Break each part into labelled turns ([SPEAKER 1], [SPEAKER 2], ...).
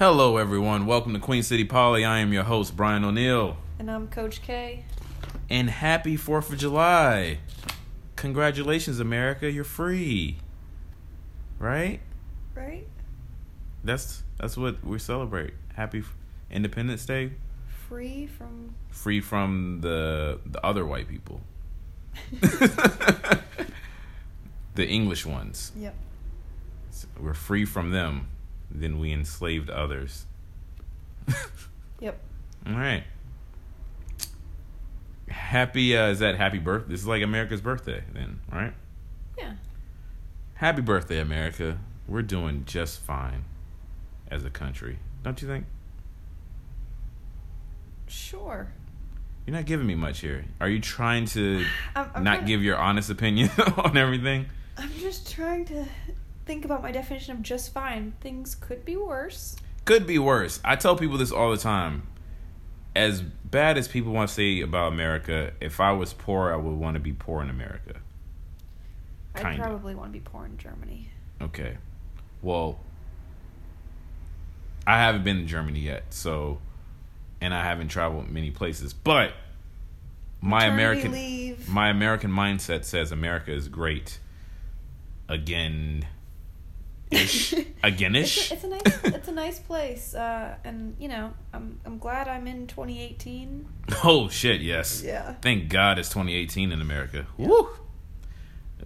[SPEAKER 1] Hello, everyone. Welcome to Queen City Poly. I am your host, Brian O'Neil.
[SPEAKER 2] And I'm Coach K.
[SPEAKER 1] And happy 4th of July. Congratulations, America. You're free. Right?
[SPEAKER 2] Right?
[SPEAKER 1] That's that's what we celebrate. Happy Independence Day.
[SPEAKER 2] Free from
[SPEAKER 1] Free from the the other white people. the English ones.
[SPEAKER 2] Yep.
[SPEAKER 1] We're free from them. Then we enslaved others.
[SPEAKER 2] Yep.
[SPEAKER 1] All right. Happy uh, is that happy birth? This is like America's birthday then, right?
[SPEAKER 2] Yeah.
[SPEAKER 1] Happy birthday, America. We're doing just fine as a country. Don't you think?
[SPEAKER 2] Sure.
[SPEAKER 1] You're not giving me much here. Are you trying to
[SPEAKER 2] I'm, I'm
[SPEAKER 1] not
[SPEAKER 2] trying-
[SPEAKER 1] give your honest opinion on everything?
[SPEAKER 2] I'm just trying to think about my definition of just fine. Things could be worse.
[SPEAKER 1] Could be worse. I tell people this all the time. As bad as people want to say about America, if I was poor, I would want to be poor in America.
[SPEAKER 2] I'd probably want to be poor in Germany.
[SPEAKER 1] Okay. Well, I haven't been to Germany yet, so and I haven't traveled many places, but my
[SPEAKER 2] Maternity
[SPEAKER 1] American
[SPEAKER 2] leave.
[SPEAKER 1] my American mindset says America is great. Again ish. Again-ish.
[SPEAKER 2] It's a, it's a nice it's a nice place, uh, and you know I'm I'm glad I'm in 2018.
[SPEAKER 1] oh shit, yes.
[SPEAKER 2] Yeah.
[SPEAKER 1] Thank God it's 2018 in America. Woo.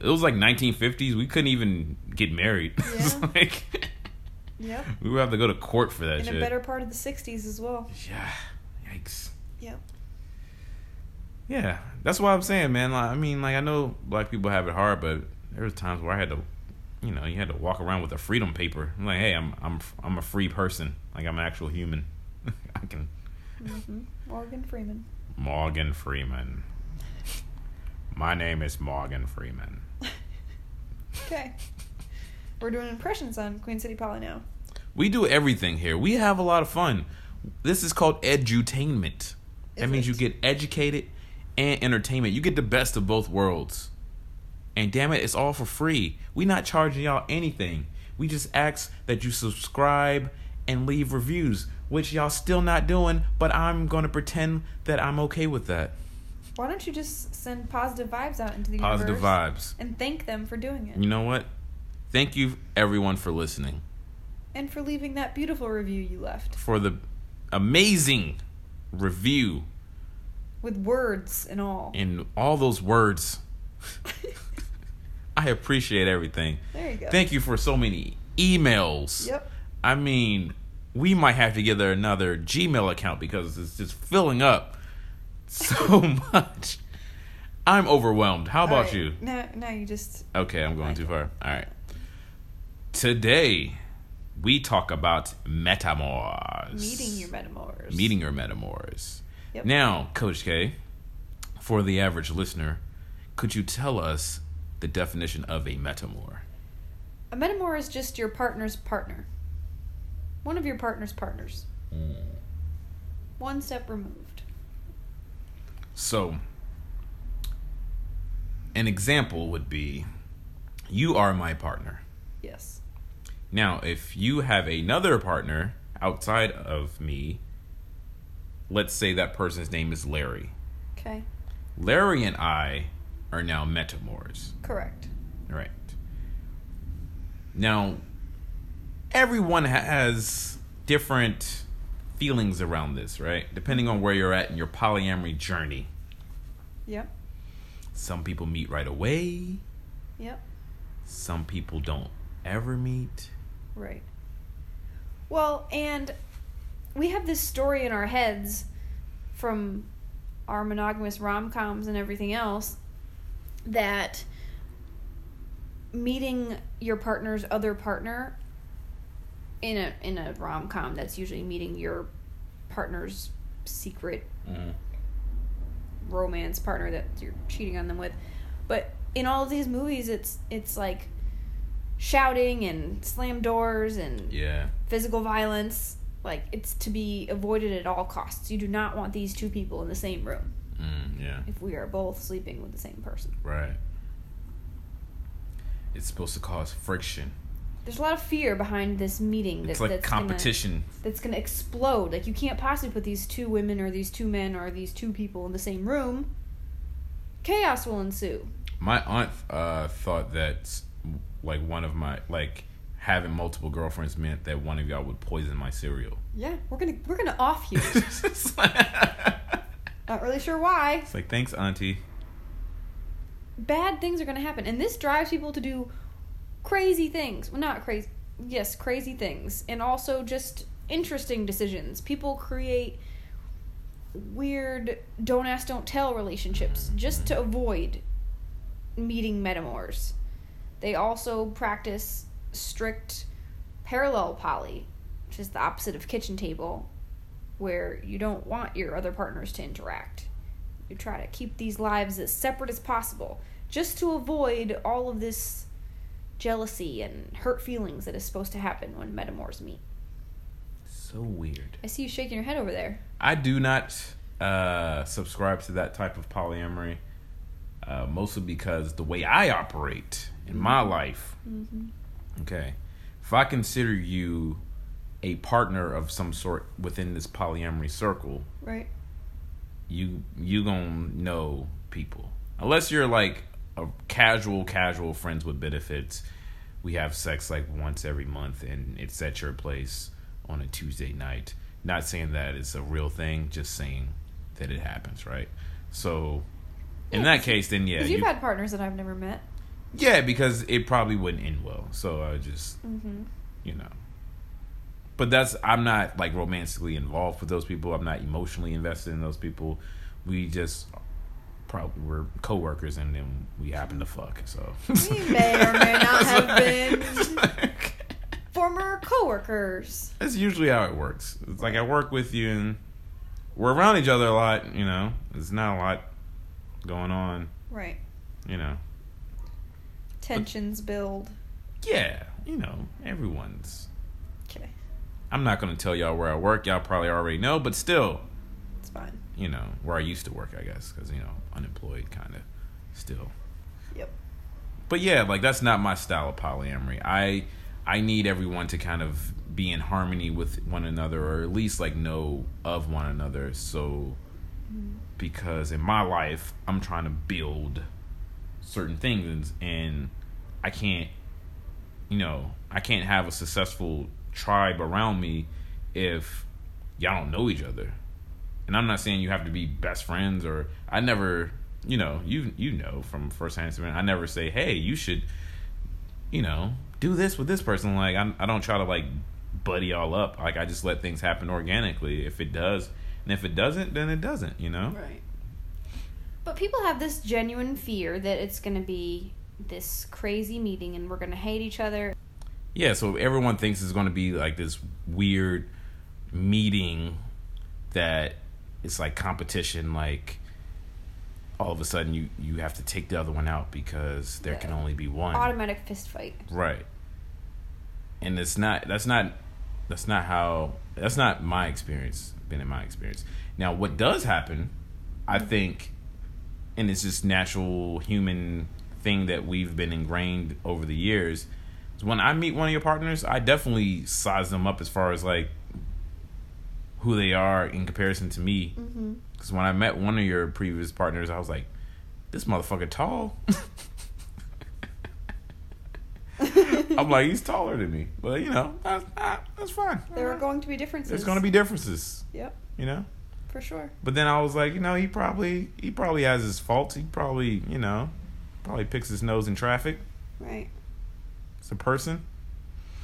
[SPEAKER 1] It was like 1950s. We couldn't even get married.
[SPEAKER 2] Yeah.
[SPEAKER 1] like
[SPEAKER 2] Yep.
[SPEAKER 1] we would have to go to court for that
[SPEAKER 2] In
[SPEAKER 1] shit.
[SPEAKER 2] a better part of the 60s as well.
[SPEAKER 1] Yeah. Yikes.
[SPEAKER 2] Yep.
[SPEAKER 1] Yeah, that's what I'm saying, man. Like, I mean, like I know black people have it hard, but there was times where I had to, you know, you had to walk around with a freedom paper. I'm like, hey, I'm I'm I'm a free person. Like I'm an actual human. I can.
[SPEAKER 2] hmm Morgan Freeman.
[SPEAKER 1] Morgan Freeman. My name is Morgan Freeman.
[SPEAKER 2] Okay. We're doing impressions on Queen City Poly now.
[SPEAKER 1] We do everything here. We have a lot of fun. This is called edutainment. That means
[SPEAKER 2] it?
[SPEAKER 1] you get educated and entertainment. You get the best of both worlds. And damn it, it's all for free. We not charging y'all anything. We just ask that you subscribe and leave reviews, which y'all still not doing, but I'm going to pretend that I'm okay with that.
[SPEAKER 2] Why don't you just send positive vibes out into the
[SPEAKER 1] Positive
[SPEAKER 2] universe
[SPEAKER 1] vibes.
[SPEAKER 2] and thank them for doing it
[SPEAKER 1] You know what? Thank you everyone for listening.
[SPEAKER 2] and for leaving that beautiful review you left
[SPEAKER 1] For the amazing review
[SPEAKER 2] with words and all.
[SPEAKER 1] and all those words. I appreciate everything.
[SPEAKER 2] there you go.
[SPEAKER 1] Thank you for so many emails.
[SPEAKER 2] Yep.
[SPEAKER 1] I mean, we might have to get another Gmail account because it's just filling up so much. I'm overwhelmed. How about
[SPEAKER 2] right.
[SPEAKER 1] you?
[SPEAKER 2] No, now you just
[SPEAKER 1] Okay, I'm going too far. All right. Today, we talk about metamours.
[SPEAKER 2] meeting your metamours.
[SPEAKER 1] Meeting your metamours.
[SPEAKER 2] Yep.
[SPEAKER 1] Now, Coach K, for the average listener, could you tell us the definition of a metamour?
[SPEAKER 2] A metamour is just your partner's partner. One of your partner's partners. Hmm. One step removed.
[SPEAKER 1] So, an example would be you are my partner.
[SPEAKER 2] Yes.
[SPEAKER 1] Now, if you have another partner outside of me, let's say that person's name is Larry.
[SPEAKER 2] Okay.
[SPEAKER 1] Larry and I are now metamours.
[SPEAKER 2] Correct.
[SPEAKER 1] Right. Now, everyone has different feelings around this, right? Depending on where you're at in your polyamory journey.
[SPEAKER 2] Yep.
[SPEAKER 1] Some people meet right away,
[SPEAKER 2] Yep.
[SPEAKER 1] some people don't ever meet.
[SPEAKER 2] Right. Well, and we have this story in our heads from our monogamous rom coms and everything else that meeting your partner's other partner in a in a rom com that's usually meeting your partner's secret mm-hmm. romance partner that you're cheating on them with. But in all of these movies it's it's like shouting and slam doors and
[SPEAKER 1] Yeah.
[SPEAKER 2] physical violence. Like it's to be avoided at all costs. You do not want these two people in the same room
[SPEAKER 1] Mm, yeah.
[SPEAKER 2] if we are both sleeping with the same person.
[SPEAKER 1] Right. It's supposed to cause friction.
[SPEAKER 2] there's a lot of fear behind this meeting. That,
[SPEAKER 1] It's like
[SPEAKER 2] that's
[SPEAKER 1] competition.
[SPEAKER 2] Gonna, that's gonna explode. Like you can't possibly put these two women or these two men or these two people in the same room. Chaos will ensue.
[SPEAKER 1] My aunt uh, thought that like one of my like having multiple girlfriends meant that one of y'all would poison my cereal.
[SPEAKER 2] Yeah, we're gonna we're gonna off you. Not really sure why.
[SPEAKER 1] It's like, thanks, auntie.
[SPEAKER 2] Bad things are gonna happen, and this drives people to do crazy things. Well, not crazy. Yes, crazy things, and also just interesting decisions. People create weird don't ask don't tell relationships just to avoid meeting metamours. They also practice strict parallel poly, which is the opposite of kitchen table, where you don't want your other partners to interact. You try to keep these lives as separate as possible, just to avoid all of this jealousy and hurt feelings that is supposed to happen when metamours meet.
[SPEAKER 1] So weird.
[SPEAKER 2] I see you shaking your head over there.
[SPEAKER 1] I do not uh, subscribe to that type of polyamory, uh, mostly because the way I operate in my life. Okay, if I consider you a partner of some sort within this polyamory circle,
[SPEAKER 2] Right.
[SPEAKER 1] you you gonna know people unless you're like a casual casual friends with benefits. We have sex like once every month, and it's at your place on a Tuesday night. Not saying that it's a real thing, just saying that it happens, right? So, in
[SPEAKER 2] Yeah,
[SPEAKER 1] that case, then yeah,
[SPEAKER 2] you've
[SPEAKER 1] you-
[SPEAKER 2] had partners that I've never met.
[SPEAKER 1] yeah, because it probably wouldn't end well. So I just,
[SPEAKER 2] Mm-hmm.
[SPEAKER 1] you know. But that's I'm not like romantically involved with those people. I'm not emotionally invested in those people. We just probably were coworkers and then we happen to fuck. So
[SPEAKER 2] We may or may not have been former coworkers.
[SPEAKER 1] That's usually how it works. It's like I work with you and we're around each other a lot, you know. There's not a lot going on,
[SPEAKER 2] Right.
[SPEAKER 1] you know.
[SPEAKER 2] Tensions build.
[SPEAKER 1] Yeah, you know, everyone's. I'm not going to tell y'all where I work. Y'all probably already know, but still,
[SPEAKER 2] It's fine.
[SPEAKER 1] you know, where I used to work, I guess, because, you know, unemployed kind of still.
[SPEAKER 2] Yep.
[SPEAKER 1] But yeah, like that's not my style of polyamory. I I need everyone to kind of be in harmony with one another or at least like know of one another. So mm-hmm. because in my life, I'm trying to build certain things and I can't you know, I can't have a successful tribe around me if y'all don't know each other. And I'm not saying you have to be best friends or I never, you know, you you know from firsthand experience. I never say, "Hey, you should you know, do this with this person." Like I I don't try to like buddy y'all up. Like I just let things happen organically. If it does, and if it doesn't, then it doesn't, you know?
[SPEAKER 2] Right. But people have this genuine fear that it's going to be this crazy meeting and we're going to hate each other.
[SPEAKER 1] Yeah, so everyone thinks it's going to be like this weird meeting that it's like competition like all of a sudden you you have to take the other one out because there can only be one.
[SPEAKER 2] Automatic fist fight.
[SPEAKER 1] Right. And it's not that's not that's not how that's not my experience, been in my experience. Now what does happen, I mm-hmm. think and it's just natural human thing that we've been ingrained over the years, when I meet one of your partners, I definitely size them up as far as like who they are in comparison to me.
[SPEAKER 2] Mm-hmm.
[SPEAKER 1] Because when I met one of your previous partners, I was like, this motherfucker tall. I'm like, he's taller than me. But, you know, that's, that's fine.
[SPEAKER 2] There are going to be differences.
[SPEAKER 1] There's going to be differences,
[SPEAKER 2] Yep,
[SPEAKER 1] you know?
[SPEAKER 2] for sure.
[SPEAKER 1] But then I was like, you know, he probably he probably has his faults. He probably, you know, probably picks his nose in traffic.
[SPEAKER 2] Right.
[SPEAKER 1] It's a person.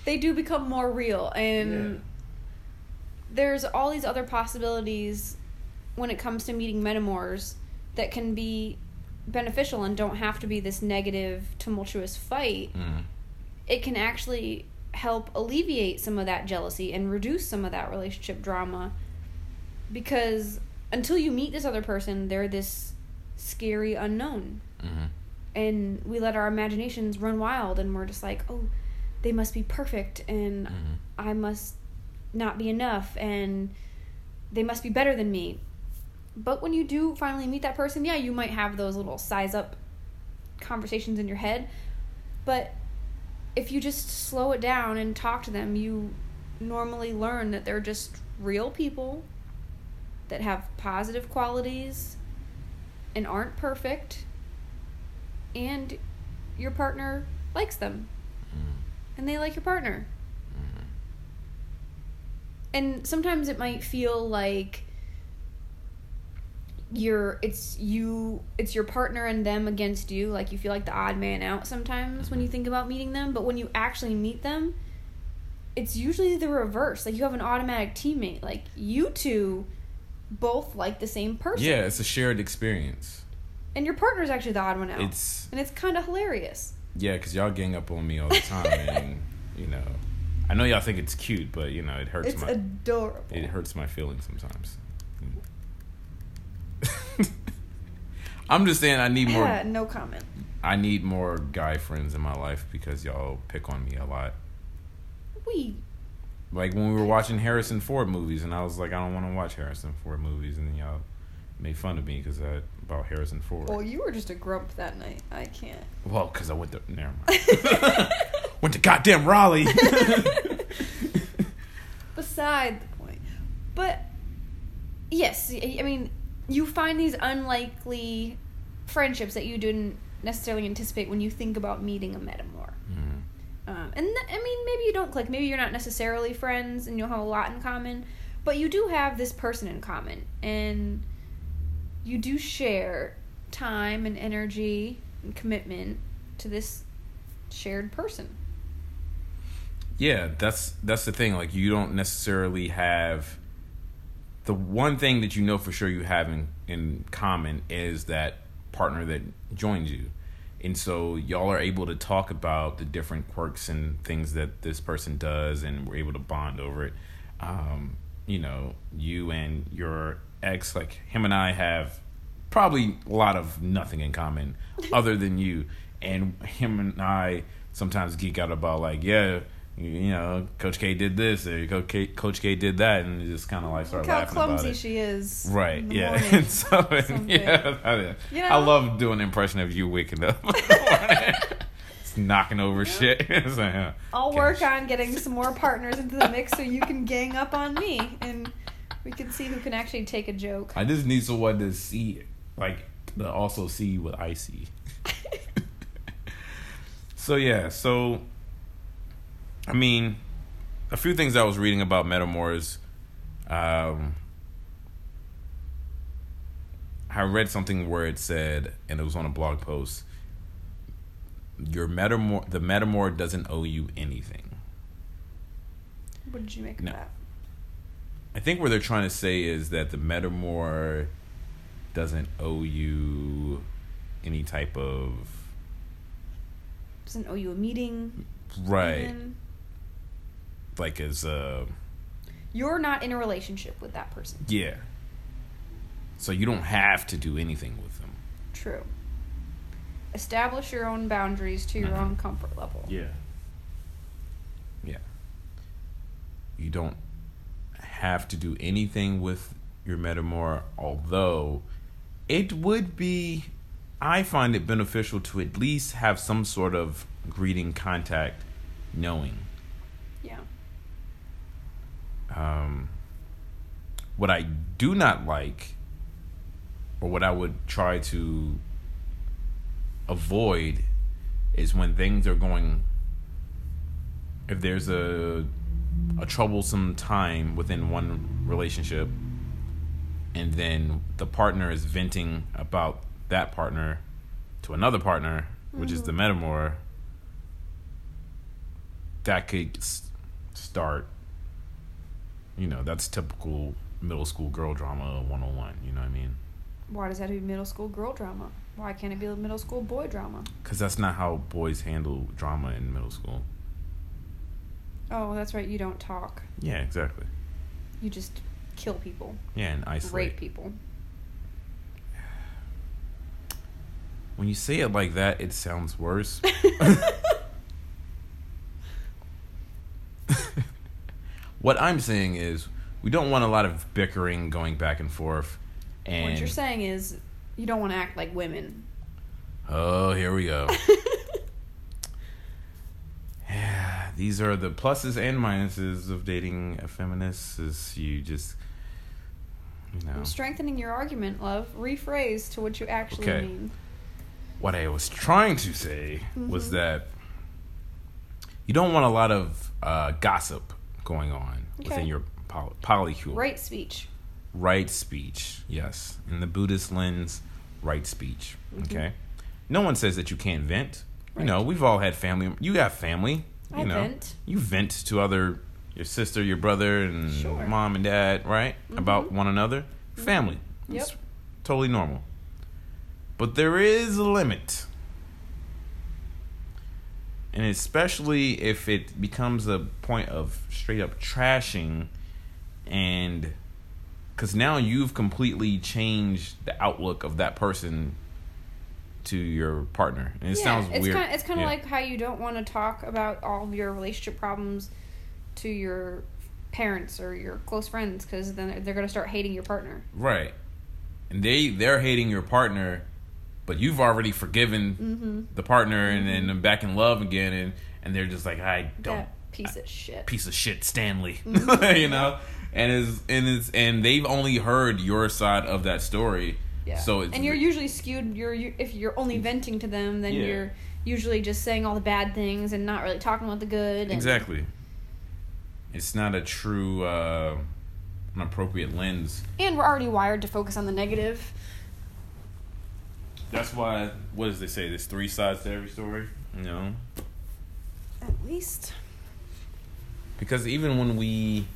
[SPEAKER 2] They do become more real and
[SPEAKER 1] Yeah.
[SPEAKER 2] there's all these other possibilities when it comes to meeting metamours that can be beneficial and don't have to be this negative tumultuous fight.
[SPEAKER 1] Mm.
[SPEAKER 2] It can actually help alleviate some of that jealousy and reduce some of that relationship drama because until you meet this other person, they're this scary unknown.
[SPEAKER 1] hmm
[SPEAKER 2] And we let our imaginations run wild and we're just like, oh, they must be perfect and
[SPEAKER 1] hmm
[SPEAKER 2] I must not be enough and they must be better than me. But when you do finally meet that person, yeah, you might have those little size up conversations in your head. But if you just slow it down and talk to them, you normally learn that they're just real people that have positive qualities and aren't perfect and your partner likes them. Mm-hmm. And they like your partner. Mm-hmm. And sometimes it might feel like you're it's you it's your partner and them against you. Like you feel like the odd man out sometimes when you mm-hmm. think about meeting them. But when you actually meet them it's usually the reverse. Like you have an automatic teammate. Like you two both like the same person.
[SPEAKER 1] Yeah, it's a shared experience.
[SPEAKER 2] And your partner's actually the odd one out.
[SPEAKER 1] It's
[SPEAKER 2] and it's kind of hilarious.
[SPEAKER 1] Yeah, because y'all gang up on me all the time, and you know, I know y'all think it's cute, but you know, it hurts
[SPEAKER 2] it's
[SPEAKER 1] my
[SPEAKER 2] adorable.
[SPEAKER 1] it hurts my feelings sometimes. I'm just saying I need more
[SPEAKER 2] yeah no comment.
[SPEAKER 1] I need more guy friends in my life because y'all pick on me a lot.
[SPEAKER 2] we
[SPEAKER 1] Like when we were watching Harrison Ford movies, and I was like, I don't want to watch Harrison Ford movies, and then y'all made fun of me because I about Harrison Ford.
[SPEAKER 2] well you were just a grump that night i can't
[SPEAKER 1] Well, because I went to never mind. went to goddamn Raleigh.
[SPEAKER 2] beside the point. But yes, I mean, you find these unlikely friendships that you didn't necessarily anticipate when you think about meeting a metamour.
[SPEAKER 1] Mhm.
[SPEAKER 2] Um, and th- I mean, maybe you don't click. Maybe you're not necessarily friends, and you'll have a lot in common. But you do have this person in common, and you do share time and energy and commitment to this shared person.
[SPEAKER 1] Yeah, that's that's the thing. Like you don't necessarily have the one thing that you know for sure you have in, in common is that partner that joins you. And so y'all are able to talk about the different quirks and things that this person does and we're able to bond over it. Um, you know, you and your ex, like him and I have probably a lot of nothing in common other than you. And him and I sometimes geek out about like, yeah, you know, Coach K did this or Coach K, Coach K did that, and just kind of like start
[SPEAKER 2] Look how
[SPEAKER 1] laughing about
[SPEAKER 2] clumsy
[SPEAKER 1] it.
[SPEAKER 2] she is.
[SPEAKER 1] Right. Yeah. And so
[SPEAKER 2] Something.
[SPEAKER 1] yeah, I,
[SPEAKER 2] You
[SPEAKER 1] I love doing an impression of you waking up, Just knocking over shit. It's like, uh,
[SPEAKER 2] I'll
[SPEAKER 1] gosh.
[SPEAKER 2] work on getting some more partners into the mix so you can gang up on me and we can see who can actually take a joke.
[SPEAKER 1] I just need someone to see, like, to also see what I see. so yeah, so I mean, a few things I was reading about metamours. Um, I read something where it said, and it was on a blog post. Your metamour, the metamour doesn't owe you anything.
[SPEAKER 2] What did you make
[SPEAKER 1] No.
[SPEAKER 2] of that?
[SPEAKER 1] I think what they're trying to say is that the metamour doesn't owe you any type of
[SPEAKER 2] Doesn't owe you a meeting.
[SPEAKER 1] right,
[SPEAKER 2] even.
[SPEAKER 1] like as a
[SPEAKER 2] You're not in a relationship with that person.
[SPEAKER 1] yeah. So you don't have to do anything with them.
[SPEAKER 2] True. Establish your own boundaries to your
[SPEAKER 1] Mhm.
[SPEAKER 2] own comfort level.
[SPEAKER 1] Yeah. Yeah. You don't have to do anything with your metamour, although it would be I find it beneficial to at least have some sort of greeting contact knowing.
[SPEAKER 2] Yeah.
[SPEAKER 1] Um, what I do not like, or what I would try to avoid, is when things are going. If there's a a troublesome time within one relationship, and then the partner is venting about that partner to another partner, which is the mm-hmm. metamour, that could start you know, that's typical middle school girl drama 101, you know what I mean?
[SPEAKER 2] Why does that have to be middle school girl drama? Why can't it be a middle school boy drama?
[SPEAKER 1] Because that's not how boys handle drama in middle school.
[SPEAKER 2] Oh, that's right. You don't talk.
[SPEAKER 1] Yeah, exactly.
[SPEAKER 2] You just kill people,
[SPEAKER 1] Yeah, and isolate.
[SPEAKER 2] rape people.
[SPEAKER 1] When you say it like that, it sounds worse. what I'm saying is, we don't want a lot of bickering going back and forth. And
[SPEAKER 2] what you're saying is you don't want to act like women.
[SPEAKER 1] oh, here we go. these are the pluses and minuses of dating a feminist. Is you just, you know,
[SPEAKER 2] I'm strengthening your argument, love. Rephrase to what you actually
[SPEAKER 1] Okay.
[SPEAKER 2] mean.
[SPEAKER 1] what I was trying to say was
[SPEAKER 2] Mhm.
[SPEAKER 1] that you don't want a lot of uh, gossip going on within your poly- polycule.
[SPEAKER 2] Right speech.
[SPEAKER 1] Right speech, yes. In the Buddhist lens, right speech. Okay. No one says that you can't vent. You know, we've all had family. You got family. You
[SPEAKER 2] I
[SPEAKER 1] know,
[SPEAKER 2] vent.
[SPEAKER 1] you vent to other your sister, your brother, and
[SPEAKER 2] Sure.
[SPEAKER 1] mom and dad, right? Mm-hmm. About one another. Mm-hmm. Family.
[SPEAKER 2] Yep.
[SPEAKER 1] It's totally normal. But there is a limit. And especially if it becomes a point of straight up trashing and because now you've completely changed the outlook of that person to your partner. And it
[SPEAKER 2] yeah,
[SPEAKER 1] sounds
[SPEAKER 2] it's
[SPEAKER 1] weird.
[SPEAKER 2] Kind of, it's kind of
[SPEAKER 1] Yeah.
[SPEAKER 2] like how you don't want to talk about all of your relationship problems to your parents or your close friends because then they're, they're going to start hating your partner.
[SPEAKER 1] Right. And they they're hating your partner, but you've already forgiven
[SPEAKER 2] Mm-hmm.
[SPEAKER 1] the partner and then they're back in love again and and they're just like I don't
[SPEAKER 2] That piece of shit.
[SPEAKER 1] piece of shit Stanley.
[SPEAKER 2] Mm-hmm.
[SPEAKER 1] you know? And is and it's and they've only heard your side of that story.
[SPEAKER 2] Yeah.
[SPEAKER 1] So it's
[SPEAKER 2] and you're usually skewed. You're you, if you're only venting to them, then
[SPEAKER 1] Yeah.
[SPEAKER 2] you're usually just saying all the bad things and not really talking about the good. And,
[SPEAKER 1] Exactly. It's not a true uh an appropriate lens.
[SPEAKER 2] And we're already wired to focus on the negative.
[SPEAKER 1] That's why what does they say? There's three sides to every story. You know?
[SPEAKER 2] At least.
[SPEAKER 1] because even when we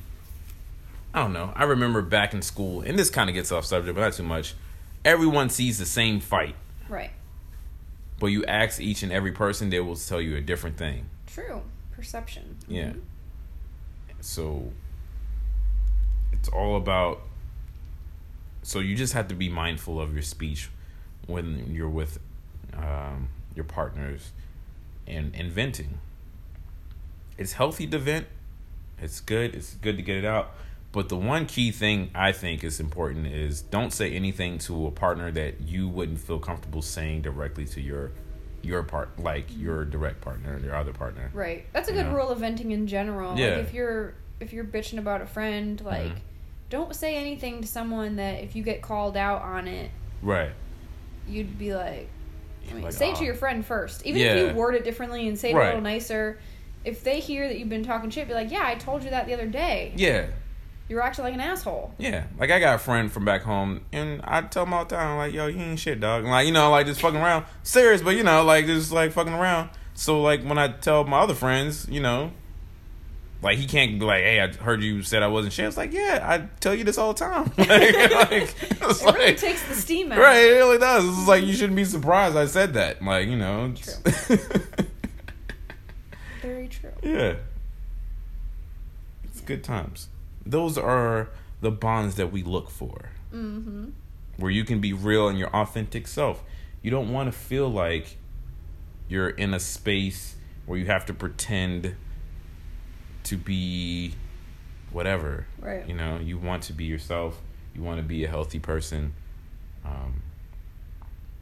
[SPEAKER 1] i don't know i remember back in school and this kind of gets off subject but not too much everyone sees the same fight
[SPEAKER 2] Right.
[SPEAKER 1] but you ask each and every person they will tell you a different thing
[SPEAKER 2] True. Perception.
[SPEAKER 1] yeah
[SPEAKER 2] Mhm.
[SPEAKER 1] so it's all about so you just have to be mindful of your speech when you're with um, your partners and and venting it's healthy to vent it's good it's good to get it out but the one key thing i think is important is don't say anything to a partner that you wouldn't feel comfortable saying directly to your your part like your direct partner and your other partner
[SPEAKER 2] Right. That's a
[SPEAKER 1] You
[SPEAKER 2] good
[SPEAKER 1] know?
[SPEAKER 2] rule of venting in general.
[SPEAKER 1] Yeah.
[SPEAKER 2] Like if you're if you're bitching about a friend, like
[SPEAKER 1] Mhm.
[SPEAKER 2] don't say anything to someone that if you get called out on it,
[SPEAKER 1] right
[SPEAKER 2] you'd be like, I mean,
[SPEAKER 1] Like,
[SPEAKER 2] say it to your friend first. Even
[SPEAKER 1] Yeah.
[SPEAKER 2] if you word it differently and say it
[SPEAKER 1] Right.
[SPEAKER 2] a little nicer, if they hear that you've been talking shit, be like, "Yeah, I told you that the other day.
[SPEAKER 1] yeah
[SPEAKER 2] You were acting like an asshole."
[SPEAKER 1] Yeah, like I got a friend from back home, and I tell him all the time, like, "Yo, you ain't shit, dog." And like, you know, like just fucking around, serious, but you know, like just like fucking around. So like when I tell my other friends, you know, like he can't be like, "Hey, I heard you said I wasn't shit." It's like, yeah, I tell you this all the time. like, like, it's
[SPEAKER 2] It really
[SPEAKER 1] like-
[SPEAKER 2] takes the steam out.
[SPEAKER 1] right, it really does. It's like you shouldn't be surprised I said that. Like, you know, it's-
[SPEAKER 2] Very true.
[SPEAKER 1] yeah, it's good times. Those are the bonds that we look for
[SPEAKER 2] Mm-hmm.
[SPEAKER 1] where you can be real and your authentic self. You don't want to feel like you're in a space where you have to pretend to be whatever.
[SPEAKER 2] Right.
[SPEAKER 1] You know, you want to be yourself. You want to be a healthy person. Um,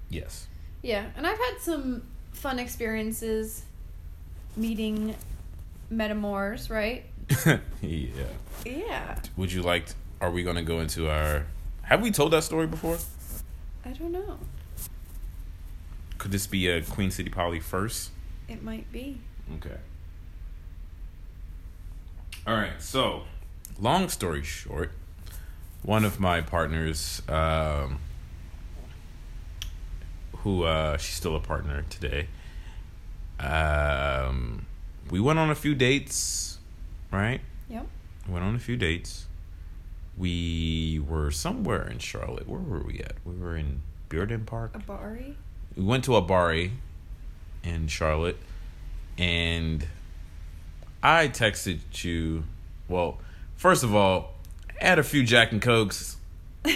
[SPEAKER 1] yes.
[SPEAKER 2] Yeah, and I've had some fun experiences meeting metamours, right?
[SPEAKER 1] yeah.
[SPEAKER 2] Yeah.
[SPEAKER 1] Would you like? are we going to go into our? Have we told that story before?
[SPEAKER 2] I don't know.
[SPEAKER 1] Could this be a Queen City Poly first?
[SPEAKER 2] It might be.
[SPEAKER 1] Okay. All right. So, long story short, one of my partners, um, who uh, she's still a partner today, um, we went on a few dates, right?
[SPEAKER 2] Yep.
[SPEAKER 1] Went on a few dates. We were somewhere in Charlotte. Where were we at? We were in Bearden Park
[SPEAKER 2] Abari?
[SPEAKER 1] we went to a bar in Charlotte, and I texted you. Well, first of all, had a few Jack and Cokes,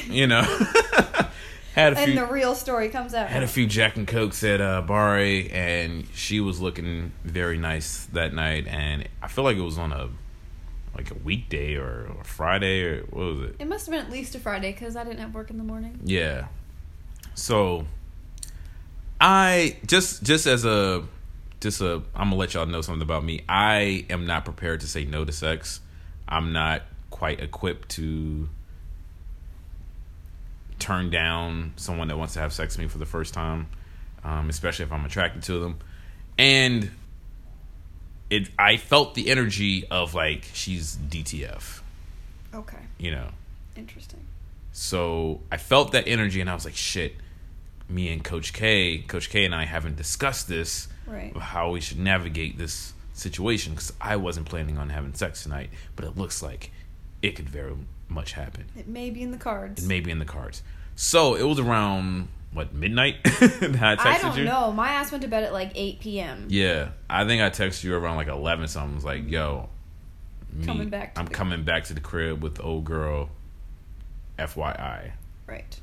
[SPEAKER 1] you know. had a few
[SPEAKER 2] And the real story comes out.
[SPEAKER 1] had a few Jack and Cokes at uh, Bari, and she was looking very nice that night. And I feel like it was on a like a weekday or a Friday or what was it?
[SPEAKER 2] It must have been at least a Friday because I didn't have work in the morning.
[SPEAKER 1] Yeah. So I just just as a just a I'm gonna let y'all know something about me. I am not prepared to say no to sex. I'm not quite equipped to turn down someone that wants to have sex with me for the first time, um, especially if I'm attracted to them. And it, I felt the energy of like she's DTF,
[SPEAKER 2] Okay.
[SPEAKER 1] you know.
[SPEAKER 2] Interesting.
[SPEAKER 1] So I felt that energy, and I was like, shit. Me and Coach K, Coach K and I haven't discussed this
[SPEAKER 2] Right.
[SPEAKER 1] how we should navigate this situation because I wasn't planning on having sex tonight, but it looks like it could very much happen.
[SPEAKER 2] It may be in the cards.
[SPEAKER 1] It may be in the cards. So it was around what midnight that I texted
[SPEAKER 2] I don't
[SPEAKER 1] you.
[SPEAKER 2] know. My ass went to bed at like 8 p.m.
[SPEAKER 1] Yeah, I think I texted you around like eleven something. I was like, "Yo, me,
[SPEAKER 2] Coming back to
[SPEAKER 1] I'm
[SPEAKER 2] the-
[SPEAKER 1] coming back to the crib with the old girl." FYI,
[SPEAKER 2] Right.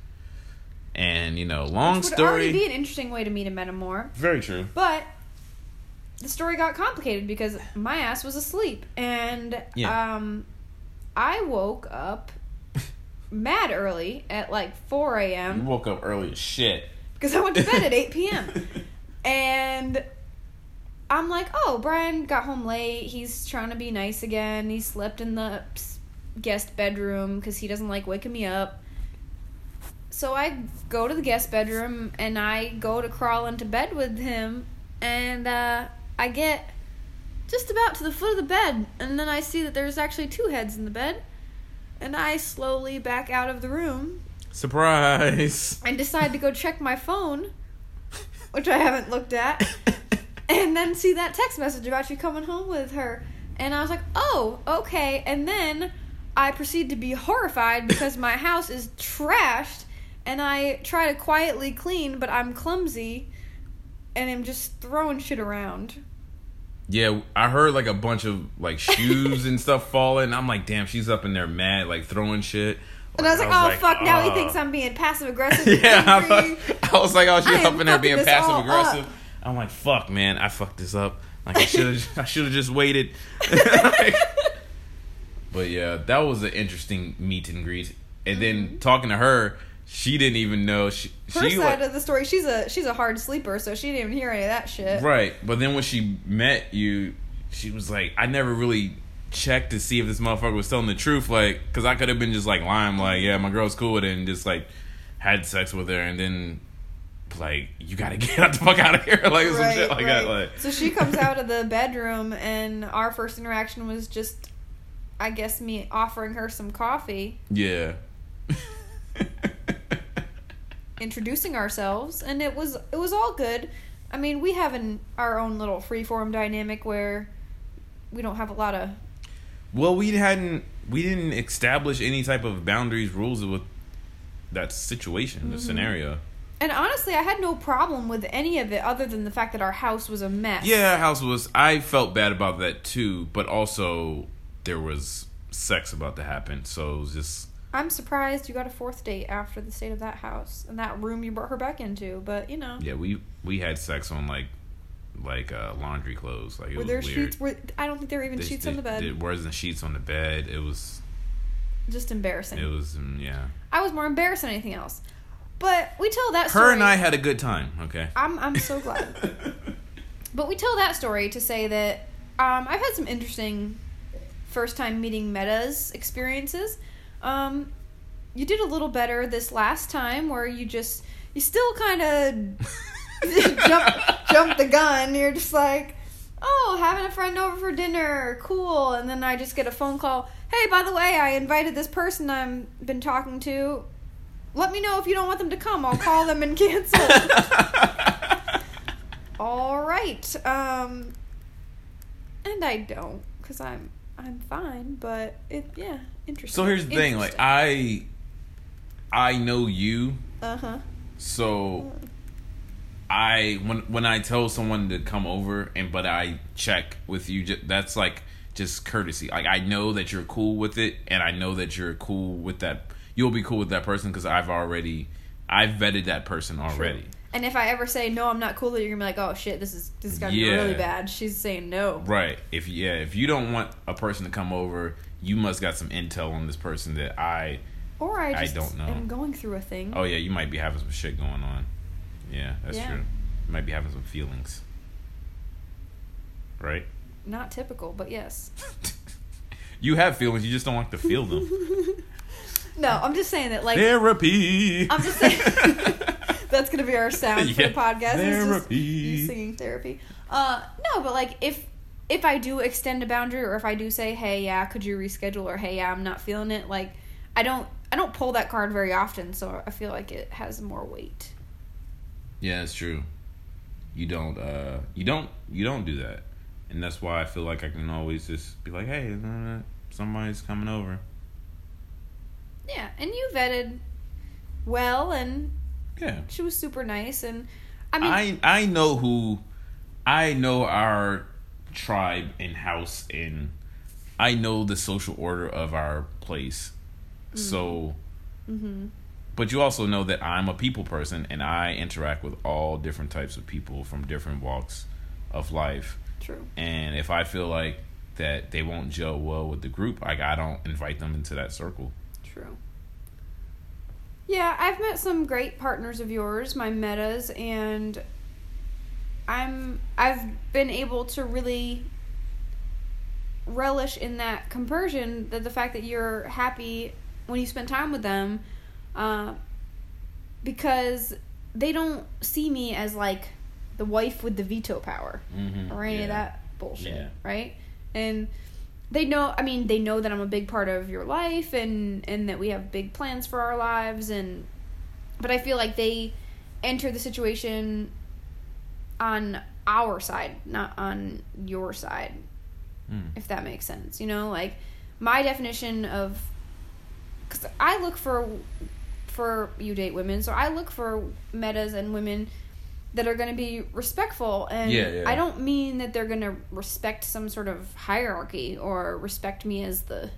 [SPEAKER 1] and you know, long
[SPEAKER 2] Which would already be an interesting way to meet a metamour.
[SPEAKER 1] Very true.
[SPEAKER 2] But the story got complicated because my ass was asleep and
[SPEAKER 1] Yeah.
[SPEAKER 2] um I woke up mad early at like 4 a.m.
[SPEAKER 1] You woke up early as shit.
[SPEAKER 2] because I went to bed at 8 p.m. and I'm like, oh, Brian got home late. He's trying to be nice again. He slept in the guest bedroom because he doesn't like waking me up. So I go to the guest bedroom and I go to crawl into bed with him, and uh, I get just about to the foot of the bed, and then I see that there's actually two heads in the bed, and I slowly back out of the room
[SPEAKER 1] Surprise.
[SPEAKER 2] and decide to go check my phone, which I haven't looked at, and then see that text message about you coming home with her. And I was like, oh, okay. And then I proceed to be horrified because my house is trashed, and I try to quietly clean, but I'm clumsy, and I'm just throwing shit around.
[SPEAKER 1] Yeah, I heard like a bunch of like shoes and stuff falling. I'm like, damn, she's up in there mad, like throwing shit.
[SPEAKER 2] And I was like, oh, fuck, now he
[SPEAKER 1] "Oh."
[SPEAKER 2] thinks I'm being passive aggressive.
[SPEAKER 1] Yeah, I, thought- I was like, oh, she's up in there being passive aggressive.
[SPEAKER 2] up.
[SPEAKER 1] I'm like, fuck, man, I fucked this up. Like I should have, I should have just waited. but yeah, that was an interesting meet and greet. And then mm-hmm. talking to her, she didn't even know she.
[SPEAKER 2] Her
[SPEAKER 1] she
[SPEAKER 2] side
[SPEAKER 1] like,
[SPEAKER 2] of the story, she's a she's a hard sleeper, so she didn't even hear any of that shit.
[SPEAKER 1] Right. But then when she met you, she was like, I never really checked to see if this motherfucker was telling the truth. Like, because I could have been just like lying, like, yeah, my girl's cool with it, and just like had sex with her, and then like, you gotta get out the fuck out of here, like some shit like that. Like,
[SPEAKER 2] so she comes out of the bedroom, and our first interaction was just, I guess, me offering her some coffee,
[SPEAKER 1] yeah.
[SPEAKER 2] Introducing ourselves, and it was it was all good. I mean, we have an our own little freeform dynamic where we don't have a lot of
[SPEAKER 1] well, we hadn't, we didn't establish any type of boundaries, rules with that situation, the mm-hmm. scenario.
[SPEAKER 2] And honestly, I had no problem with any of it other than the fact that our house was a mess.
[SPEAKER 1] Yeah, house was. I felt bad about that too, but also there was sex about to happen, so it was just.
[SPEAKER 2] I'm surprised you got a fourth date after the state of that house and that room you brought her back into, but you know.
[SPEAKER 1] Yeah, we we had sex on like like uh, laundry clothes. Like it
[SPEAKER 2] Were
[SPEAKER 1] was
[SPEAKER 2] there
[SPEAKER 1] weird.
[SPEAKER 2] sheets? Were I don't think there were even sheets on the bed.
[SPEAKER 1] There wasn't sheets on the bed. It was
[SPEAKER 2] Just embarrassing.
[SPEAKER 1] it was mm, yeah.
[SPEAKER 2] I was more embarrassed than anything else. But we tell that story.
[SPEAKER 1] Her and I had a good time. Okay.
[SPEAKER 2] I'm I'm so glad. but we tell that story to say that um, I've had some interesting first time meeting metas experiences. Um, you did a little better this last time where you just you still kind of jump jump the gun. You're just like, oh, having a friend over for dinner, cool. And then I just get a phone call. Hey, by the way, I invited this person I've been talking to. Let me know if you don't want them to come. I'll call them and cancel. All right. Um, and I don't because I'm I'm fine. But it yeah interesting.
[SPEAKER 1] so here's the thing, like I I know you,
[SPEAKER 2] uh huh.
[SPEAKER 1] so I when when I tell someone to come over and but I check with you, ju- that's like just courtesy. Like I know that you're cool with it, and I know that you're cool with that. You'll be cool with that person because I've already I've vetted that person already.
[SPEAKER 2] And if I ever say no, I'm not cool, then you're gonna be like, oh shit, this is this is gonna be
[SPEAKER 1] Yeah.
[SPEAKER 2] really bad. She's saying no.
[SPEAKER 1] Right. If yeah, if you don't want a person to come over, you must got some intel on this person that I.
[SPEAKER 2] Or I
[SPEAKER 1] I don't know.
[SPEAKER 2] I'm going through a thing.
[SPEAKER 1] Oh yeah, you might be having some shit going on. Yeah, that's
[SPEAKER 2] Yeah.
[SPEAKER 1] true. You might be having some feelings. right?
[SPEAKER 2] Not typical, but yes.
[SPEAKER 1] you have feelings, you just don't like to feel them.
[SPEAKER 2] No, I'm just saying that like
[SPEAKER 1] Therapy.
[SPEAKER 2] I'm just saying that's gonna be our sound for the podcast.
[SPEAKER 1] Therapy.
[SPEAKER 2] you singing therapy. Uh, no, but like if if I do extend a boundary or if I do say, hey, yeah, could you reschedule or hey, yeah, I'm not feeling it. Like I don't I don't pull that card very often, so I feel like it has more weight.
[SPEAKER 1] Yeah, it's true. You don't uh you don't you don't do that. And that's why I feel like I can always just be like, "Hey, uh, somebody's coming over."
[SPEAKER 2] Yeah, and you vetted well, and
[SPEAKER 1] Yeah.
[SPEAKER 2] she was super nice, and I mean,
[SPEAKER 1] I I know who I know our tribe and house and I know the social order of our place. So
[SPEAKER 2] mhm.
[SPEAKER 1] but you also know that I'm a people person and I interact with all different types of people from different walks of life.
[SPEAKER 2] true.
[SPEAKER 1] And if I feel like that they won't gel well with the group, like I don't invite them into that circle.
[SPEAKER 2] True. Yeah, I've met some great partners of yours, my metas, and I'm I've been able to really relish in that conversion that the fact that you're happy when you spend time with them uh, because they don't see me as like the wife with the veto power
[SPEAKER 1] Mm-hmm.
[SPEAKER 2] or any of that bullshit,
[SPEAKER 1] Yeah.
[SPEAKER 2] right? And they know, I mean, they know that I'm a big part of your life and and that we have big plans for our lives and but I feel like they enter the situation on our side, not on your side,
[SPEAKER 1] Mm.
[SPEAKER 2] if that makes sense. You know, like my definition of cuz I look for for you date women, so I look for metas and women that are going to be respectful and
[SPEAKER 1] Yeah, yeah.
[SPEAKER 2] I don't mean that they're going to respect some sort of hierarchy or respect me as the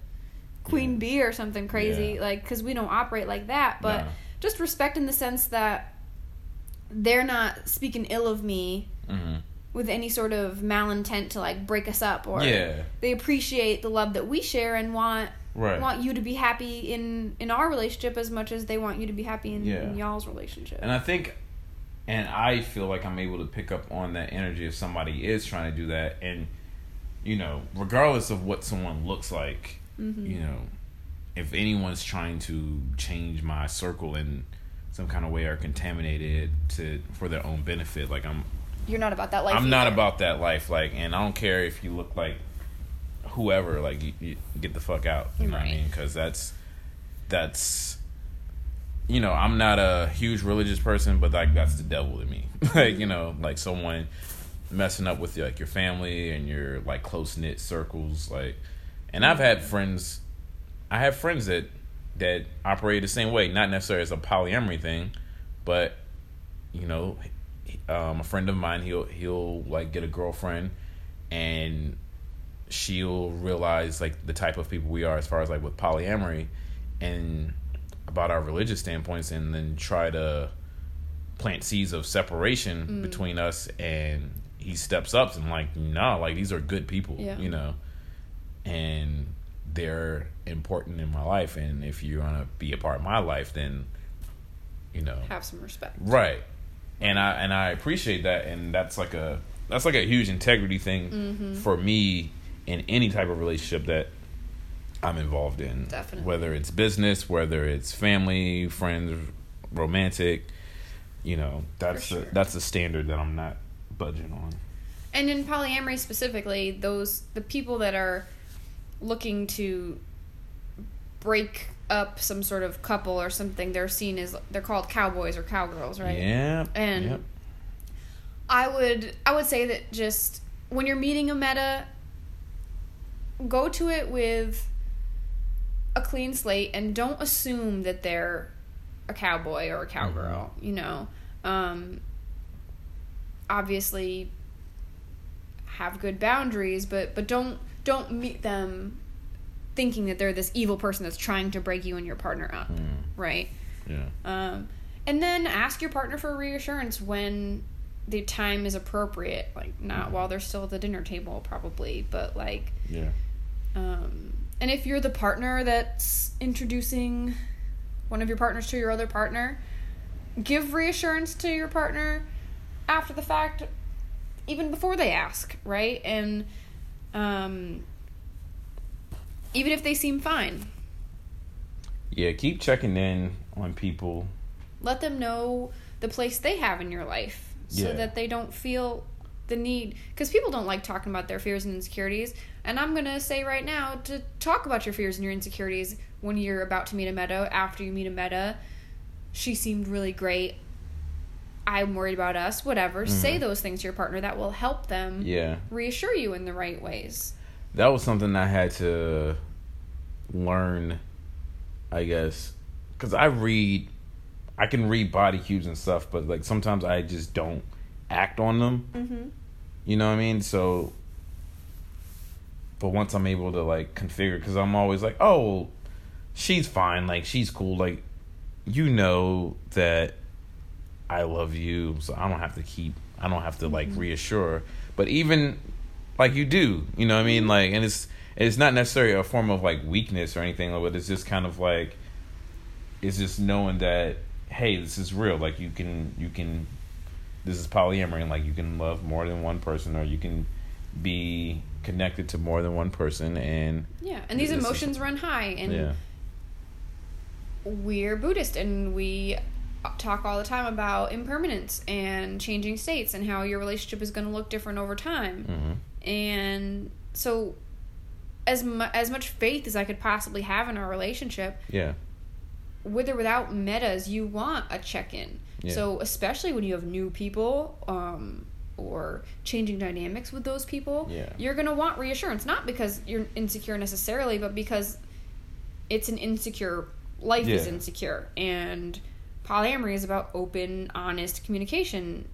[SPEAKER 2] queen
[SPEAKER 1] Yeah.
[SPEAKER 2] bee or something crazy like cuz we don't operate like that but
[SPEAKER 1] No.
[SPEAKER 2] just respect in the sense that they're not speaking ill of me
[SPEAKER 1] Mm-hmm.
[SPEAKER 2] with any sort of malintent to like break us up or
[SPEAKER 1] Yeah.
[SPEAKER 2] they appreciate the love that we share and want
[SPEAKER 1] Right.
[SPEAKER 2] want you to be happy in in our relationship as much as they want you to be happy in,
[SPEAKER 1] Yeah.
[SPEAKER 2] in y'all's relationship.
[SPEAKER 1] And I think, and I feel like I'm able to pick up on that energy if somebody is trying to do that. And, you know, regardless of what someone looks like,
[SPEAKER 2] Mhm.
[SPEAKER 1] you know, if anyone's trying to change my circle in some kind of way are contaminated to for their own benefit, like I'm
[SPEAKER 2] You're not about that life.
[SPEAKER 1] I'm not about that life. Like, and I don't care if you look like whoever. Like, you, you get the fuck out. You know what I mean? Because that's that's you know I'm not a huge religious person, but like that's the devil to me. like, you know, like someone messing up with like your family and your like close knit circles. Like, and I've had friends. I have friends that that operate the same way. Not necessarily as a polyamory thing, but you know, um, a friend of mine, he'll he'll like get a girlfriend, and she'll realize like the type of people we are as far as like with polyamory, and about our religious standpoints, and then try to plant seeds of separation between us. And he steps up and like, no, like these are good people,
[SPEAKER 2] Yeah.
[SPEAKER 1] you know, and they're important in my life. And if you're gonna be a part of my life, then you know,
[SPEAKER 2] have some respect.
[SPEAKER 1] Right. And I and I appreciate that and that's like a that's like a huge integrity thing
[SPEAKER 2] Mm-hmm.
[SPEAKER 1] for me in any type of relationship that I'm involved in.
[SPEAKER 2] Definitely.
[SPEAKER 1] Whether it's business, whether it's family, friends, romantic, you know, that's
[SPEAKER 2] For
[SPEAKER 1] a, that's a standard that I'm not budging on.
[SPEAKER 2] And in polyamory specifically, those the people that are looking to break up some sort of couple or something, they're seen as they're called cowboys or cowgirls, right?
[SPEAKER 1] Yeah.
[SPEAKER 2] And
[SPEAKER 1] Yep.
[SPEAKER 2] I would I would say that just when you're meeting a meta, go to it with a clean slate and don't assume that they're a cowboy or a cowgirl. You know, um, obviously have good boundaries, but but don't don't meet them thinking that they're this evil person that's trying to break you and your partner up,
[SPEAKER 1] Mm,
[SPEAKER 2] right?
[SPEAKER 1] yeah.
[SPEAKER 2] Um, and then ask your partner for reassurance when the time is appropriate. Like not while they're still at the dinner table, probably, but like,
[SPEAKER 1] Yeah.
[SPEAKER 2] um, and if you're the partner that's introducing one of your partners to your other partner, give reassurance to your partner after the fact even before they ask, right? And um, even if they seem fine,
[SPEAKER 1] Yeah, keep checking in on people.
[SPEAKER 2] let them know the place they have in your life so
[SPEAKER 1] Yeah.
[SPEAKER 2] that they don't feel the need because people don't like talking about their fears and insecurities and i'm going to say right now to talk about your fears and your insecurities when you're about to meet a meta after you meet a meta she seemed really great i'm worried about us whatever say those things to your partner that will help them
[SPEAKER 1] Mm-hmm. Yeah.
[SPEAKER 2] reassure you in the right ways
[SPEAKER 1] that was something I had to learn, I guess, because I read, I can read body cues and stuff, but like sometimes I just don't act on them.
[SPEAKER 2] mm-hmm.
[SPEAKER 1] You know what I mean? So, but once I'm able to like configure, because I'm always like, oh, she's fine, like she's cool, like you know that I love you, so I don't have to keep, I don't have to like mm-hmm. reassure. But even like you do, you know what I mean? Mm-hmm. Like, and it's it's not necessarily a form of like weakness or anything, but it's just kind of like it's just knowing that hey, this is real. Like you can you can this is polyamory and like you can love more than one person or you can be connected to more than one person and
[SPEAKER 2] yeah and these
[SPEAKER 1] This is-
[SPEAKER 2] emotions run high and
[SPEAKER 1] yeah
[SPEAKER 2] we're Buddhist and we talk all the time about impermanence and changing states and how your relationship is going to look different over time.
[SPEAKER 1] hmm
[SPEAKER 2] And so as mu- as much faith as I could possibly have in our relationship,
[SPEAKER 1] yeah
[SPEAKER 2] with or without metas, you want a check-in.
[SPEAKER 1] Yeah.
[SPEAKER 2] So especially when you have new people um or changing dynamics with those people,
[SPEAKER 1] Yeah.
[SPEAKER 2] you're going to want reassurance not because you're insecure necessarily, but because it's an insecure life is insecure and polyamory is about open honest communication.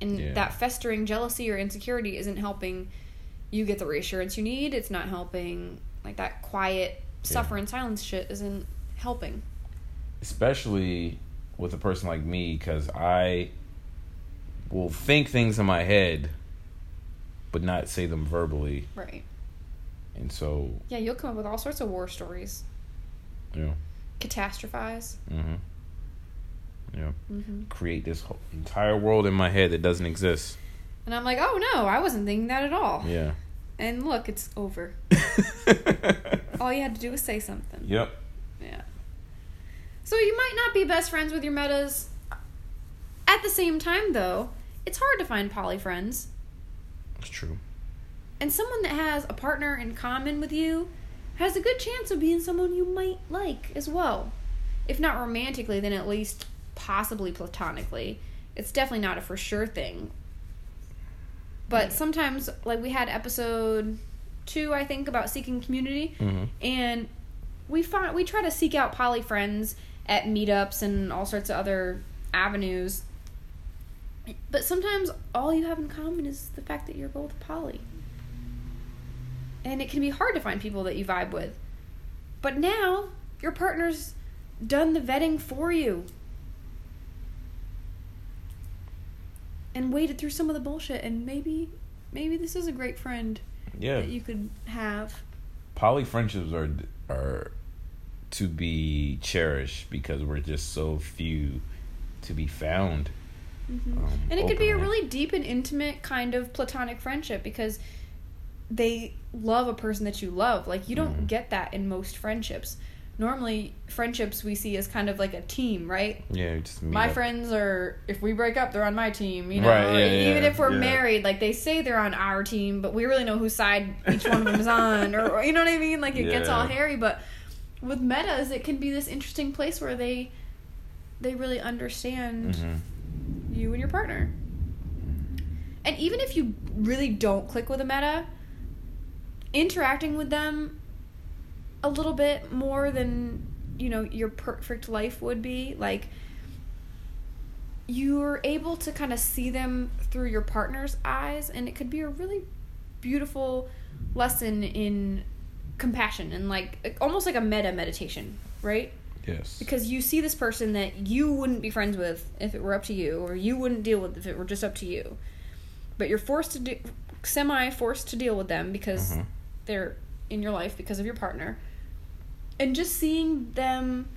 [SPEAKER 2] And
[SPEAKER 1] Yeah.
[SPEAKER 2] that festering jealousy or insecurity isn't helping you get the reassurance you need. It's not helping like that quiet suffer in silence shit isn't helping.
[SPEAKER 1] Especially with a person like me because I will think things in my head but not say them verbally.
[SPEAKER 2] Right.
[SPEAKER 1] And so
[SPEAKER 2] yeah you'll come up with all sorts of war stories.
[SPEAKER 1] Yeah.
[SPEAKER 2] catastrophize.
[SPEAKER 1] Hmm you know
[SPEAKER 2] hmm
[SPEAKER 1] create this whole entire world in my head that doesn't exist
[SPEAKER 2] and i'm like oh no i wasn't thinking that at all
[SPEAKER 1] yeah
[SPEAKER 2] and look it's over all you had to do was say something
[SPEAKER 1] yep
[SPEAKER 2] Yeah. So you might not be best friends with your metas. At the same time, though, it's hard to find poly friends.
[SPEAKER 1] it's true
[SPEAKER 2] And someone that has a partner in common with you has a good chance of being someone you might like as well. If not romantically, then at least possibly platonically. It's definitely not a for sure thing. But sometimes, like we had episode two, I think, about seeking community
[SPEAKER 1] hmm
[SPEAKER 2] and we find we try to seek out poly friends at meetups and all sorts of other avenues. But sometimes all you have in common is the fact that you're both poly. And it can be hard to find people that you vibe with. But now your partner's done the vetting for you and waded through some of the bullshit and maybe maybe this is a great friend
[SPEAKER 1] yeah
[SPEAKER 2] that you could have
[SPEAKER 1] poly friendships are are to be cherished because we're just so few to be found.
[SPEAKER 2] Mhm.
[SPEAKER 1] Um,
[SPEAKER 2] and it could be a really deep and intimate kind of platonic friendship because they love a person that you love. Like you don't
[SPEAKER 1] Mhm.
[SPEAKER 2] get that in most friendships. Normally, friendships we see as kind of like a team, right?
[SPEAKER 1] Yeah, just
[SPEAKER 2] my
[SPEAKER 1] up.
[SPEAKER 2] friends are if we break up, they're on my team. You know,
[SPEAKER 1] Right, yeah, yeah,
[SPEAKER 2] even if we're
[SPEAKER 1] yeah.
[SPEAKER 2] married, like they say they're on our team, but we really know whose side each one of them is on, or, or you know what I mean? Like it gets all hairy. But with metas, it can be this interesting place where they they really understand
[SPEAKER 1] Mhm.
[SPEAKER 2] you and your partner. And even if you really don't click with a meta, interacting with them a little bit more than, you know, your perfect life would be, like you're able to kind of see them through your partner's eyes and it could be a really beautiful lesson in compassion and like almost like a metta meditation, right?
[SPEAKER 1] Yes.
[SPEAKER 2] because you see this person that you wouldn't be friends with if it were up to you or you wouldn't deal with if it were just up to you but you're forced to do semi forced to deal with them because
[SPEAKER 1] Mhm.
[SPEAKER 2] they're in your life because of your partner and just seeing them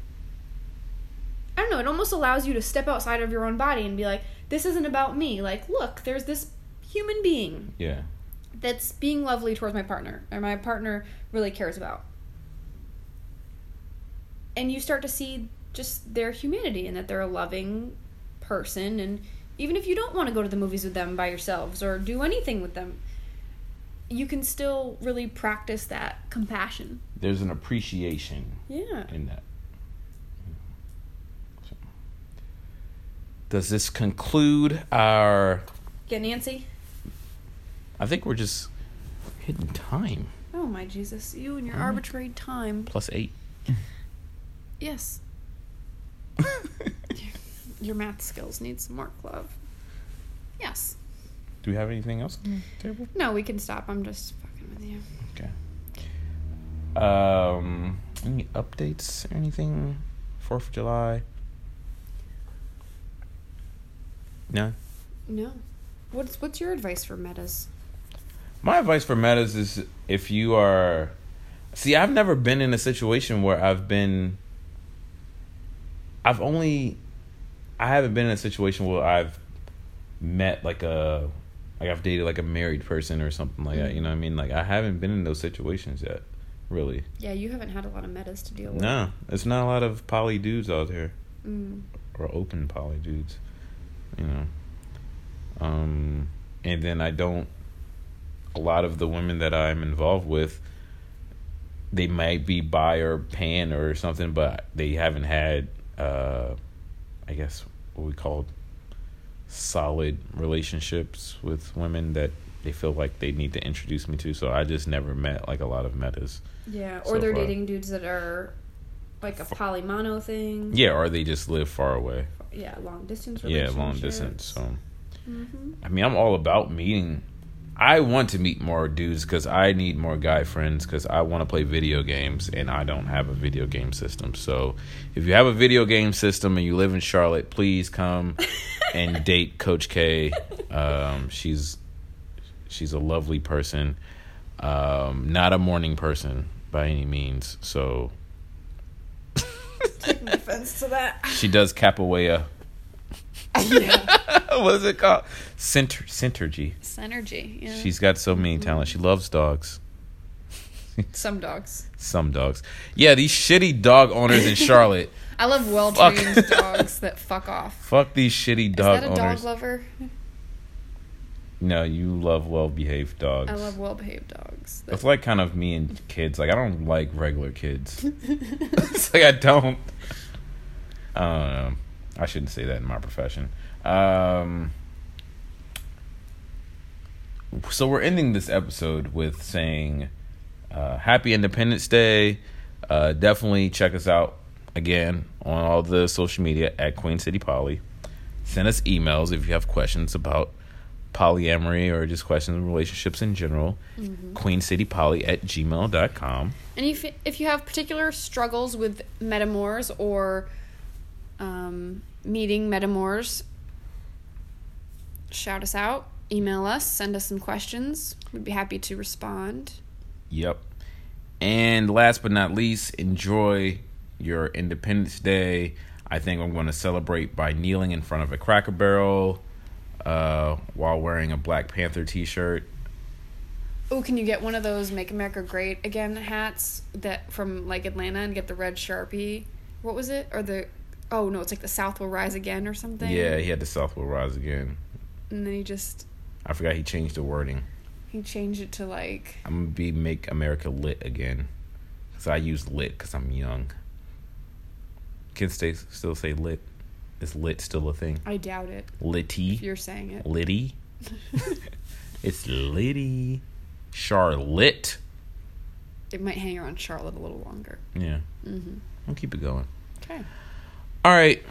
[SPEAKER 2] i don't know it almost allows you to step outside of your own body and be like this isn't about me like look there's this human being
[SPEAKER 1] Yeah.
[SPEAKER 2] that's being lovely towards my partner or my partner really cares about. And you start to see just their humanity and that they're a loving person and even if you don't want to go to the movies with them by yourselves or do anything with them, you can still really practice that compassion.
[SPEAKER 1] There's an appreciation
[SPEAKER 2] Yeah.
[SPEAKER 1] in that. So, Does this conclude our?
[SPEAKER 2] Get Nancy?
[SPEAKER 1] I think we're just hitting time
[SPEAKER 2] Oh my Jesus, you and your
[SPEAKER 1] Alright.
[SPEAKER 2] arbitrary time.
[SPEAKER 1] plus eight.
[SPEAKER 2] Yes. Your math skills need some work, love. Yes.
[SPEAKER 1] Do we have anything else on the table?
[SPEAKER 2] No, we can stop. I'm just fucking with you.
[SPEAKER 1] Okay. Um, any updates? or Anything? Fourth of July? No.
[SPEAKER 2] No. What's what's your advice for metas?
[SPEAKER 1] My advice for metas is if you are see, I've never been in a situation where I've been I've only I haven't been in a situation where I've met like a like I've dated like a married person or something like that. You know what I mean? Like I haven't been in those situations yet, really.
[SPEAKER 2] Yeah, you haven't had a lot of metas to deal with.
[SPEAKER 1] No, it's not a lot of poly dudes out there
[SPEAKER 2] Mm.
[SPEAKER 1] or open poly dudes, you know. Um, and then I don't. A lot of the women that I'm involved with, they might be bi or pan or something, but they haven't had, uh, I guess, what we call solid relationships with women that they feel like they need to introduce me to. So I just never met like a lot of metas.
[SPEAKER 2] Yeah,
[SPEAKER 1] So
[SPEAKER 2] or they're
[SPEAKER 1] far.
[SPEAKER 2] dating dudes that are like a poly mono thing.
[SPEAKER 1] Yeah, or they just live far away.
[SPEAKER 2] Yeah, long distance.
[SPEAKER 1] Yeah, long distance. So.
[SPEAKER 2] hmm
[SPEAKER 1] I mean, I'm all about meeting. I want to meet more dudes because I need more guy friends because I want to play video games and I don't have a video game system. So, if you have a video game system and you live in Charlotte, please come and date Coach Kaey. Um, she's she's a lovely person, um, not a morning person by any means. So
[SPEAKER 2] Taking offense to that.
[SPEAKER 1] she does capoeira.
[SPEAKER 2] yeah.
[SPEAKER 1] what is it called? Center synergy.
[SPEAKER 2] Synergy. Yeah.
[SPEAKER 1] She's got so many talents. She loves dogs.
[SPEAKER 2] some dogs.
[SPEAKER 1] Some dogs. Yeah, these shitty dog owners in Charlotte.
[SPEAKER 2] I love well trained dogs that fuck off.
[SPEAKER 1] Fuck these shitty
[SPEAKER 2] Is
[SPEAKER 1] dog
[SPEAKER 2] that a
[SPEAKER 1] owners.
[SPEAKER 2] dog lover?
[SPEAKER 1] no, you love well behaved dogs.
[SPEAKER 2] I love well behaved dogs.
[SPEAKER 1] It's like kind of me and kids. Like I don't like regular kids. it's like I don't. I don't know. I shouldn't say that in my profession. Um, so we're ending this episode with saying uh, Happy Independence Day. Uh, definitely check us out again on all the social media at Queen City Poly. Send us emails if you have questions about polyamory or just questions of relationships in general. QueenCityPoly at gmail.com.
[SPEAKER 2] And if if you have particular struggles with metamours or um, meeting metamours, shout us out, email us, send us some questions. We'd be happy to respond.
[SPEAKER 1] Yep. And last but not least, enjoy your Independence Day. I think I'm going to celebrate by kneeling in front of a Cracker Barrel uh, while wearing a Black Panther T-shirt.
[SPEAKER 2] Oh, can you get one of those "Make America Great Again" hats that from like Atlanta and get the red sharpie? What was it? Or the oh no, it's like the South will rise again or something.
[SPEAKER 1] Yeah, he had the South will rise again.
[SPEAKER 2] And then he just
[SPEAKER 1] I forgot he changed the wording.
[SPEAKER 2] he changed it to like
[SPEAKER 1] I'm gonna be make America lit again, cause I use lit because I'm young. Kids stay, still say lit. Is lit still a thing?
[SPEAKER 2] I doubt it.
[SPEAKER 1] Litty.
[SPEAKER 2] If you're saying it.
[SPEAKER 1] Liddy. it's Liddy. Charlotte.
[SPEAKER 2] It might hang around Charlotte a little longer.
[SPEAKER 1] Yeah.
[SPEAKER 2] Mm-hmm.
[SPEAKER 1] We'll keep it going.
[SPEAKER 2] Okay.
[SPEAKER 1] All right.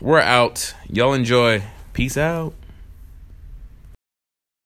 [SPEAKER 1] We're out. Y'all enjoy. Peace out.